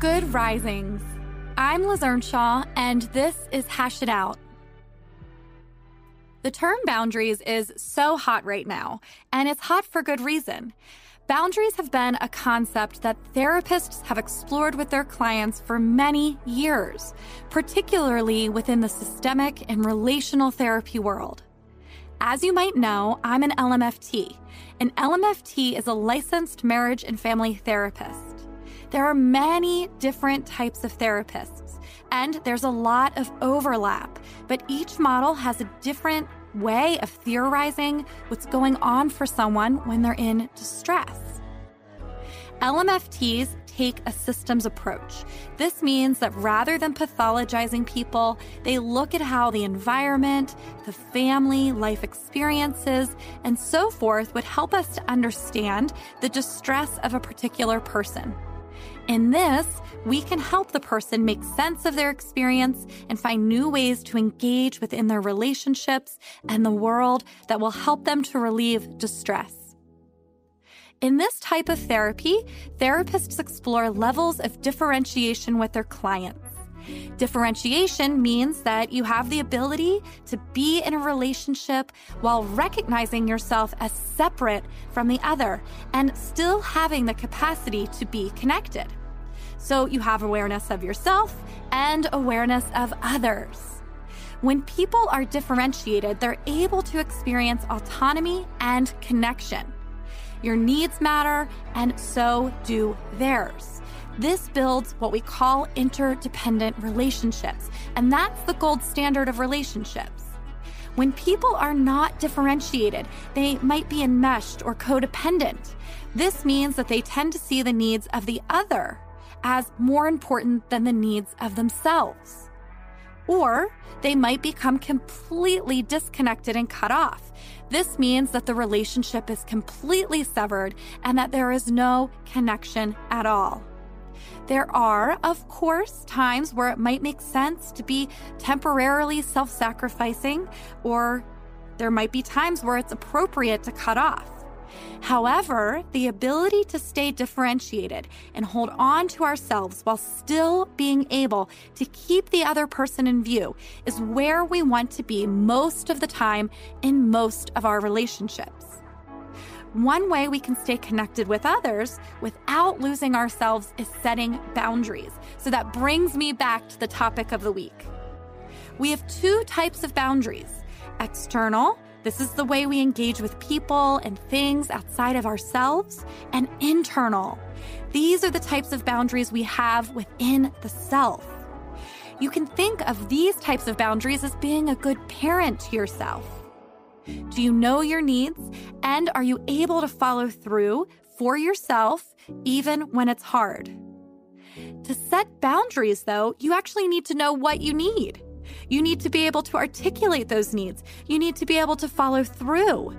Good risings. I'm Liz Earnshaw, and this is Hash It Out. The term boundaries is so hot right now, and it's hot for good reason. Boundaries have been a concept that therapists have explored with their clients for many years, particularly within the systemic and relational therapy world. As you might know, I'm an LMFT. An LMFT is a licensed marriage and family therapist. There are many different types of therapists, and there's a lot of overlap, but each model has a different way of theorizing what's going on for someone when they're in distress. LMFTs take a systems approach. This means that rather than pathologizing people, they look at how the environment, the family, life experiences, and so forth would help us to understand the distress of a particular person. In this, we can help the person make sense of their experience and find new ways to engage within their relationships and the world that will help them to relieve distress. In this type of therapy, therapists explore levels of differentiation with their clients. Differentiation means that you have the ability to be in a relationship while recognizing yourself as separate from the other and still having the capacity to be connected. So you have awareness of yourself and awareness of others. When people are differentiated, they're able to experience autonomy and connection. Your needs matter, and so do theirs. This builds what we call interdependent relationships, and that's the gold standard of relationships. When people are not differentiated, they might be enmeshed or codependent. This means that they tend to see the needs of the other as more important than the needs of themselves. Or they might become completely disconnected and cut off. This means that the relationship is completely severed and that there is no connection at all. There are, of course, times where it might make sense to be temporarily self sacrificing, or there might be times where it's appropriate to cut off. However, the ability to stay differentiated and hold on to ourselves while still being able to keep the other person in view is where we want to be most of the time in most of our relationships. One way we can stay connected with others without losing ourselves is setting boundaries. So that brings me back to the topic of the week. We have two types of boundaries external this is the way we engage with people and things outside of ourselves and internal. These are the types of boundaries we have within the self. You can think of these types of boundaries as being a good parent to yourself. Do you know your needs and are you able to follow through for yourself even when it's hard? To set boundaries, though, you actually need to know what you need. You need to be able to articulate those needs. You need to be able to follow through.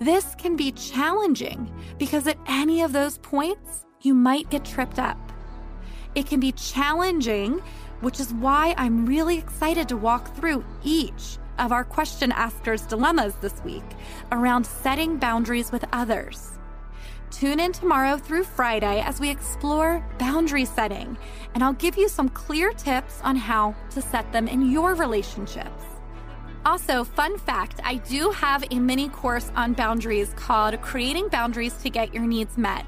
This can be challenging because at any of those points, you might get tripped up. It can be challenging, which is why I'm really excited to walk through each of our question askers' dilemmas this week around setting boundaries with others. Tune in tomorrow through Friday as we explore boundary setting, and I'll give you some clear tips on how to set them in your relationships. Also, fun fact I do have a mini course on boundaries called Creating Boundaries to Get Your Needs Met.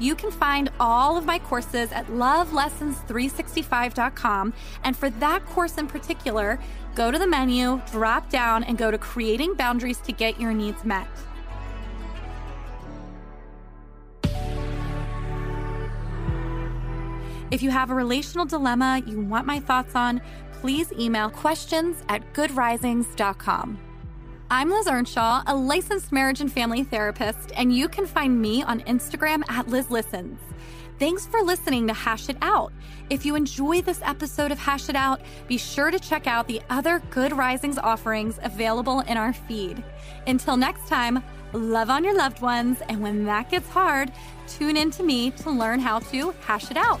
You can find all of my courses at lovelessons365.com. And for that course in particular, go to the menu, drop down, and go to Creating Boundaries to Get Your Needs Met. If you have a relational dilemma you want my thoughts on, please email questions at goodrisings.com. I'm Liz Earnshaw, a licensed marriage and family therapist, and you can find me on Instagram at Liz Listens. Thanks for listening to Hash It Out. If you enjoy this episode of Hash It Out, be sure to check out the other Good Risings offerings available in our feed. Until next time, love on your loved ones, and when that gets hard, tune in to me to learn how to hash it out.